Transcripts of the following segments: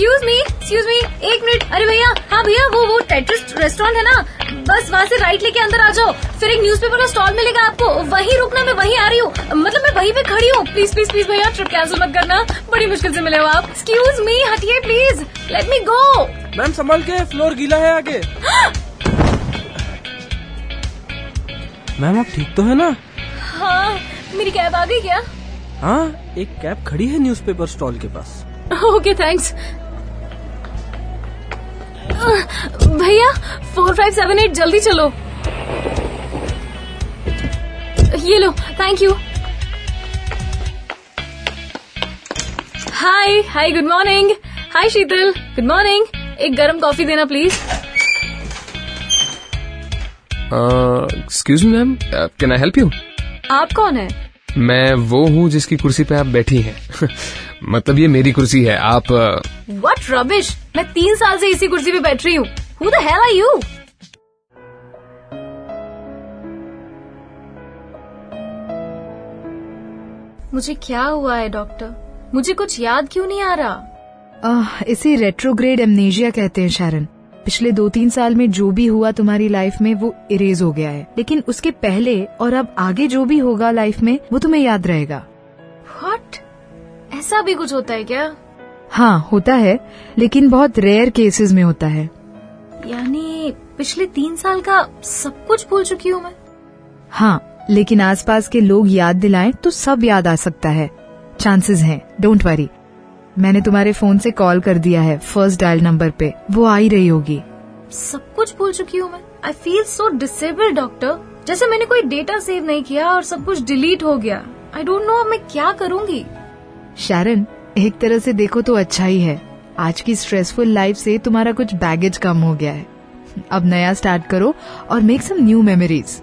Excuse me excuse me एक minute अरे भैया हाँ भैया वो वो टेट्रिस्ट रेस्टोरेंट है ना? बस वहाँ से राइट लेके अंदर आ जाओ। फिर एक न्यूज़पेपर का स्टॉल मिलेगा आपको। वहीं रुकना मैं वहीं आ रही हूँ। मतलब मैं वहीं पे खड़ी हूँ। प्लीज़ प्लीज़ प्लीज़ भैया ट्रिप कैंसिल मत करना। बड़ी मुश्किल से मिले हो आप। एक्सक्यूज मी हटिए please let me go ma'am संभाल के फ्लोर गीला है आगे। मैम आप ठीक तो है ना? हाँ मेरी कैब आ गई क्या? हाँ एक कैब खड़ी है न्यूज़पेपर स्टॉल के पास। ओके थैंक्स भैया फोर फाइव सेवन एट जल्दी चलो। ये लो thank you hi hi good morning hi Sheetal good morning एक गरम कॉफ़ी देना please excuse me ma'am can I help you आप कौन है? मैं वो हूँ जिसकी कुर्सी पे आप बैठी हैं। मतलब ये मेरी कुर्सी है आप व्हाट रबिश मैं तीन साल से इसी कुर्सी पे बैठ रही हूँ। Who the hell are you मुझे क्या हुआ है डॉक्टर मुझे कुछ याद क्यों नहीं आ रहा? आह, इसे रेट्रोग्रेड एमनेजिया कहते हैं शारन। पिछले दो तीन साल में जो भी हुआ तुम्हारी लाइफ में वो इरेज हो गया है। लेकिन उसके पहले और अब आगे जो भी होगा लाइफ में वो तुम्हें याद रहेगा। ऐसा भी कुछ होता है क्या? हाँ होता है लेकिन बहुत रेयर केसेस में होता है। यानी पिछले तीन साल का सब कुछ भूल चुकी हूँ मैं। हाँ लेकिन आसपास के लोग याद दिलाएँ तो सब याद आ सकता है। चांसेस हैं डोंट वरी मैंने तुम्हारे फ़ोन से कॉल कर दिया है फ़र्स्ट डायल नंबर पे। वो आ ही रही होगी। सब कुछ भूल चुकी हूँ मैं। I feel so disabled doctor जैसे मैंने कोई डेटा सेव नहीं किया और सब कुछ डिलीट हो गया। आई डोंट नो मैं क्या करूँगी। शारन एक तरह से देखो तो अच्छा ही है। आज की स्ट्रेसफुल लाइफ से तुम्हारा कुछ बैगेज कम हो गया है। अब नया स्टार्ट करो और make some new memories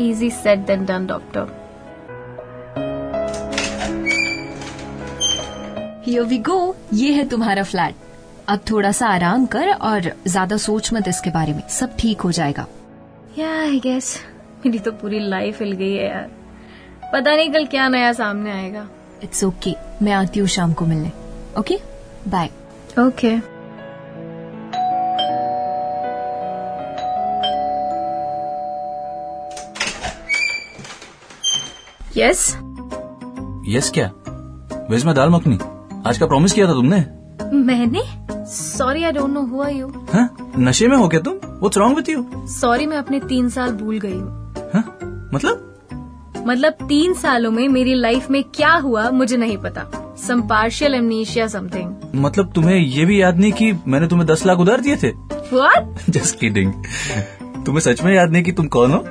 easy said than done doctor here we go ये है तुम्हारा फ्लैट अब थोड़ा सा आराम कर और ज़्यादा सोच मत इसके बारे में। सब ठीक हो जाएगा। या आई गेस मेरी तो पूरी लाइफ हिल गई है यार। पता नहीं कल क्या नया सामने आएगा। It's okay okay. मैं आती हूँ शाम को मिलने. Okay bye okay yes yes क्या? वेज में दाल मखनी आज का प्रॉमिस किया था तुमने? मैंने? Sorry I don't know who are you हाँ? नशे में हो क्या तुम? What's wrong with you sorry मैं अपने तीन साल भूल गई हूँ। हाँ? मतलब? मतलब तीन सालों में मेरी लाइफ में क्या हुआ मुझे नहीं पता। सम पार्शियल एमनीशिया समथिंग मतलब तुम्हें ये भी याद नहीं कि मैंने तुम्हें दस लाख उधार दिए थे? व्हाट जस्ट किडिंग तुम्हें सच में याद नहीं कि तुम कौन हो?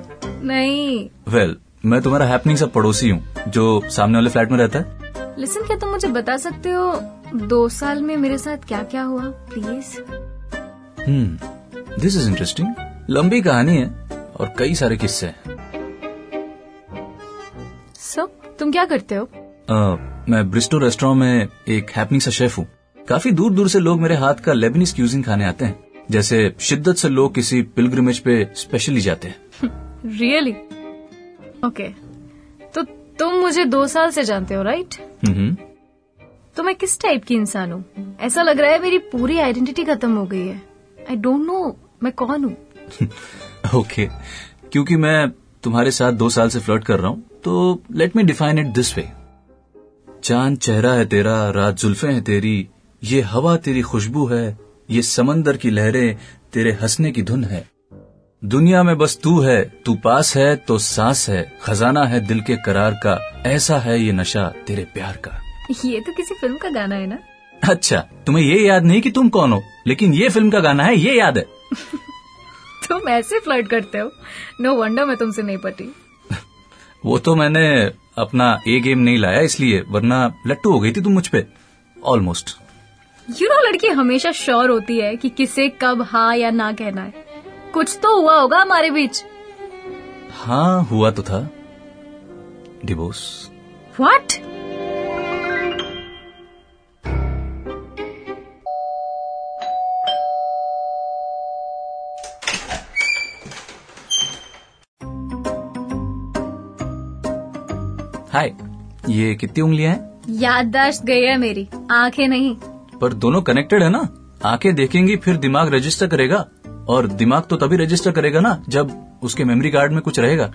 नहीं। वेल well, मैं तुम्हारा हैपनिंग सा पड़ोसी हूँ जो सामने वाले फ्लैट में रहता है। लिसन क्या तुम मुझे बता सकते हो दो साल में मेरे साथ क्या क्या हुआ प्लीज़ दिस इज़ इंटरेस्टिंग लंबी कहानी है और कई सारे किस्से हैं। सो तुम क्या करते हो? uh, मैं ब्रिस्टो रेस्टोरेंट में एक हैपनिंग सा शेफ हूँ। काफ़ी दूर दूर से लोग मेरे हाथ का लेबनीज क्यूजिन खाने आते हैं। जैसे शिद्दत से लोग किसी पिलग्रिमेज पे स्पेशली जाते हैं। रियली ओके तो तुम मुझे दो साल से जानते हो राइट हम्म तो मैं किस टाइप की इंसान हूँ? ऐसा लग रहा है मेरी पूरी आइडेंटिटी खत्म हो गई है। आई डोंट नो मैं कौन हूँ? Okay okay. क्योंकि मैं तुम्हारे साथ दो साल से फ्लर्ट कर रहा हूँ। तो let me define it this way चाँद चेहरा है तेरा रात जुल्फे हैं तेरी ये हवा तेरी खुशबू है ये समंदर की लहरें तेरे हंसने की धुन है। दुनिया में बस तू है तू पास है तो सांस है खजाना है दिल के करार का ऐसा है ये नशा तेरे प्यार का। ये तो किसी फ़िल्म का गाना है ना? अच्छा तुम्हें ये याद नहीं कि तुम कौन हो लेकिन ये फ़िल्म का गाना है ये याद है। तुम ऐसे फ्लर्ट करते हो। नो वंडर मैं तुमसे नहीं पटी। वो तो मैंने अपना ए गेम नहीं लाया इसलिए वरना लट्टू हो गई थी तुम मुझ पे। ऑलमोस्ट यू नो लड़की हमेशा श्योर होती है कि किसे कब हाँ या ना कहना है। कुछ तो हुआ होगा हमारे बीच। हाँ हुआ तो था। डिवोर्स व्हाट हाय ये कितनी उंगलियाँ हैं? याददाश्त गई है मेरी आँखें नहीं। पर दोनों कनेक्टेड है ना? आँखें देखेंगी फिर दिमाग रजिस्टर करेगा। और दिमाग तो तभी रजिस्टर करेगा ना जब उसके मेमोरी कार्ड में कुछ रहेगा।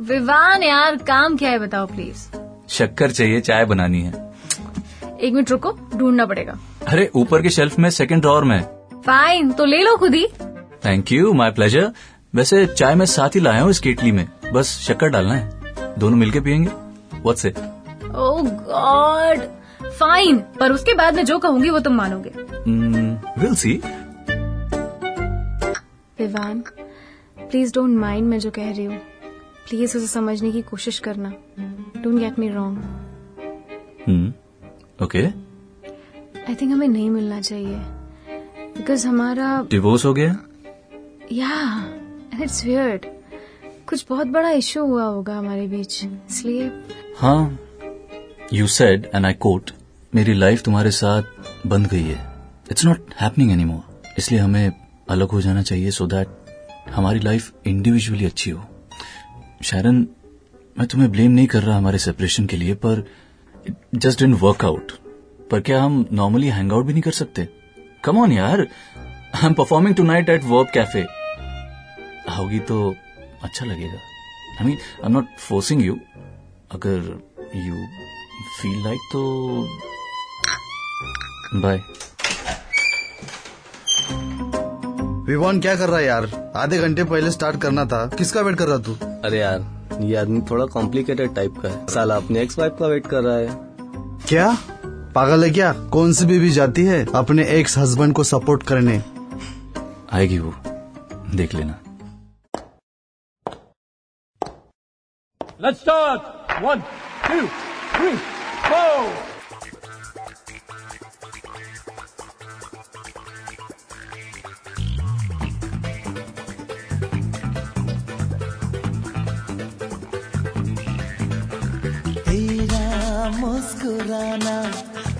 विवान यार काम क्या है बताओ प्लीज़ शक्कर चाहिए चाय बनानी है। एक मिनट रुको ढूंढना पड़ेगा। अरे ऊपर के शेल्फ में सेकंड ड्रॉर में। फाइन तो ले लो खुद ही। थैंक यू माय प्लेजर वैसे चाय मैं साथ ही लाया हूँ इस केटली में। बस शक्कर डालना है। दोनों मिलके पियेंगे। What's it oh God fine पर उसके बाद मैं जो कहूँगी वो तुम मानोगे। Will see Vivaan please don't mind मैं जो कह रही हूँ। प्लीज़ उसे समझने की कोशिश करना। Don't get me wrong okay I think हमें नहीं मिलना चाहिए। बिकॉज़ हमारा डिवोर्स हो गया? या इट्स वियर्ड कुछ बहुत बड़ा इशू हुआ होगा हमारे बीच। इसलिए हाँ you said and I quote मेरी लाइफ तुम्हारे साथ बंद गई है। It's not happening any more इसलिए हमें अलग हो जाना चाहिए सो so दैट हमारी लाइफ इंडिविजुअली अच्छी हो। शायरन मैं तुम्हें ब्लेम नहीं कर रहा हमारे सेपरेशन के लिए, पर जस्ट डिन वर्क आउट पर क्या हम नॉर्मली हैंग आउट भी नहीं कर सकते? कम ऑन यार I am performing tonight at work cafe आओगी तो अच्छा लगेगा। I mean I am not forcing you अगर यू फील लाइक तो बाय विवान क्या कर रहा है यार? आधे घंटे पहले स्टार्ट करना था। किसका वेट कर रहा तू? अरे यार ये आदमी थोड़ा कॉम्प्लिकेटेड टाइप का है। साला अपने एक्स वाइफ का वेट कर रहा है। क्या? पागल है क्या? कौन सी बीवी जाती है अपने एक्स हस्बैंड को सपोर्ट करने? आएगी वो। देख लेना। Let's start. One, two, three, four. मुस्कुराना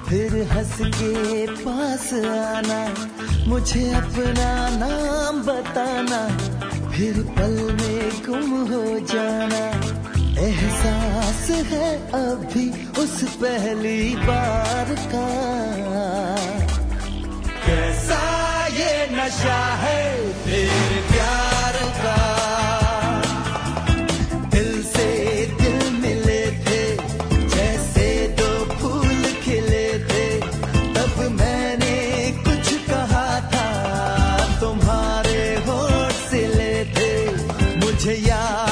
फिर हंस के पास आना मुझे अपना नाम बताना फिर पल में गुम हो जाना एहसास है अभी उस पहली बार का। कैसा ये नशा है तेरे प्यार का? दिल से दिल मिले थे, जैसे फूल खिले थे। तब मैंने कुछ कहा था, तुम्हारे थे। मुझे याद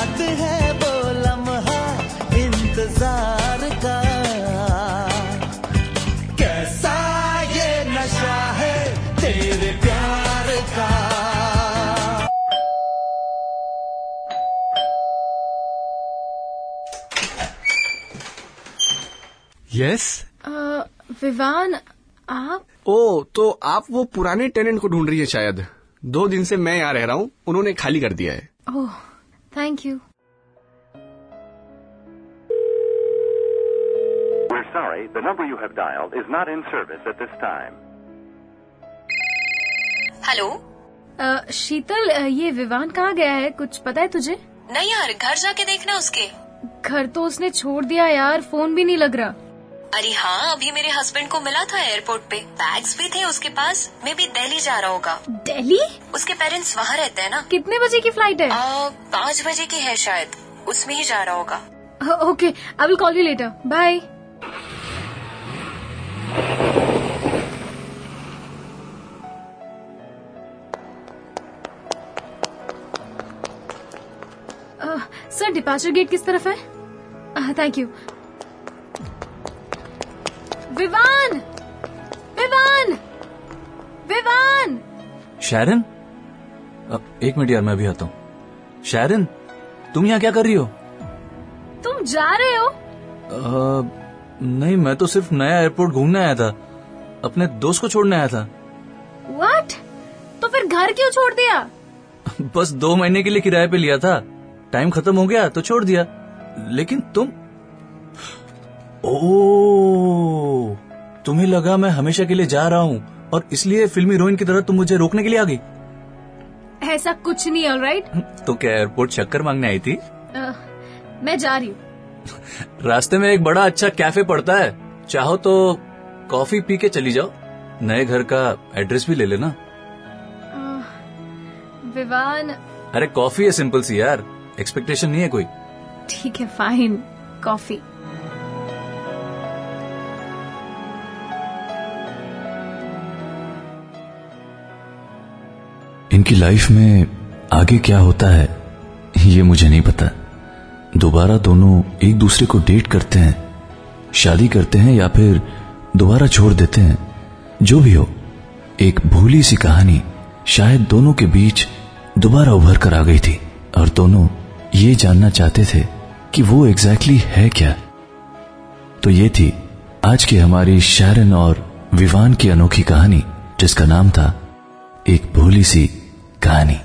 यस विवान आप? ओ तो आप वो पुराने टेनेंट को ढूंढ रही है शायद। दो दिन से मैं यहाँ रह रहा हूँ उन्होंने खाली कर दिया है। ओह thank you We're sorry, the number you have dialed is not in service at this time. Hello uh, Sheetal uh, ये विवान कहाँ गया है? कुछ पता है तुझे? नहीं यार घर जाके देखना उसके। घर तो उसने छोड़ दिया यार फ़ोन भी नहीं लग रहा। अरे हाँ अभी मेरे हस्बैंड को मिला था एयरपोर्ट पे। बैग्स भी थे उसके पास। मे भी दिल्ली जा रहा होगा। दिल्ली? उसके पेरेंट्स वहाँ रहते हैं ना। कितने बजे की फ़्लाइट है? पाँच बजे की है शायद। उसमें ही जा रहा होगा। Okay I will call you later bye sir departure gate किस तरफ़ है? Thank you Vivaan Vivaan Vivaan Sharon अब एक मिनट यार मैं अभी आता हूँ। शैरन तुम यहाँ क्या कर रही हो? तुम जा रहे हो? अ, नहीं मैं तो सिर्फ़ नया एयरपोर्ट घूमने आया था। अपने दोस्त को छोड़ने आया था। व्हाट तो फिर घर क्यों छोड़ दिया? बस दो महीने के लिए किराए पे लिया था। टाइम खत्म हो गया तो छोड़ दिया। लेकिन तुम ओ तुम्हें लगा मैं हमेशा के लिए जा रहा हूँ और इसलिए फिल्मी हीरोइन की तरह तुम मुझे रोकने के लिए आ गई। ऐसा कुछ नहीं ऑल राइट तो क्या एयरपोर्ट चक्कर मांगने आई थी? आ, मैं जा रही हूँ। रास्ते में एक बड़ा अच्छा कैफ़े पड़ता है। चाहो तो कॉफ़ी पी के चली जाओ। नए घर का एड्रेस भी ले लेना। विवान अरे कॉफ़ी है सिंपल सी यार। एक्सपेक्टेशन नहीं है कोई। ठीक है फाइन कॉफ़ी। इनकी लाइफ में आगे क्या होता है, ये मुझे नहीं पता। दोबारा दोनों एक दूसरे को डेट करते हैं, शादी करते हैं या फिर दोबारा छोड़ देते हैं। जो भी हो, एक भूली सी कहानी शायद दोनों के बीच दोबारा उभर कर आ गई थी। और दोनों ये जानना चाहते थे कि वो एग्जैक्टली exactly है क्या। तो ये थी आज की हमारी शैरन और विवान की अनोखी कहानी, जिसका नाम था एक भोली सी कहानी।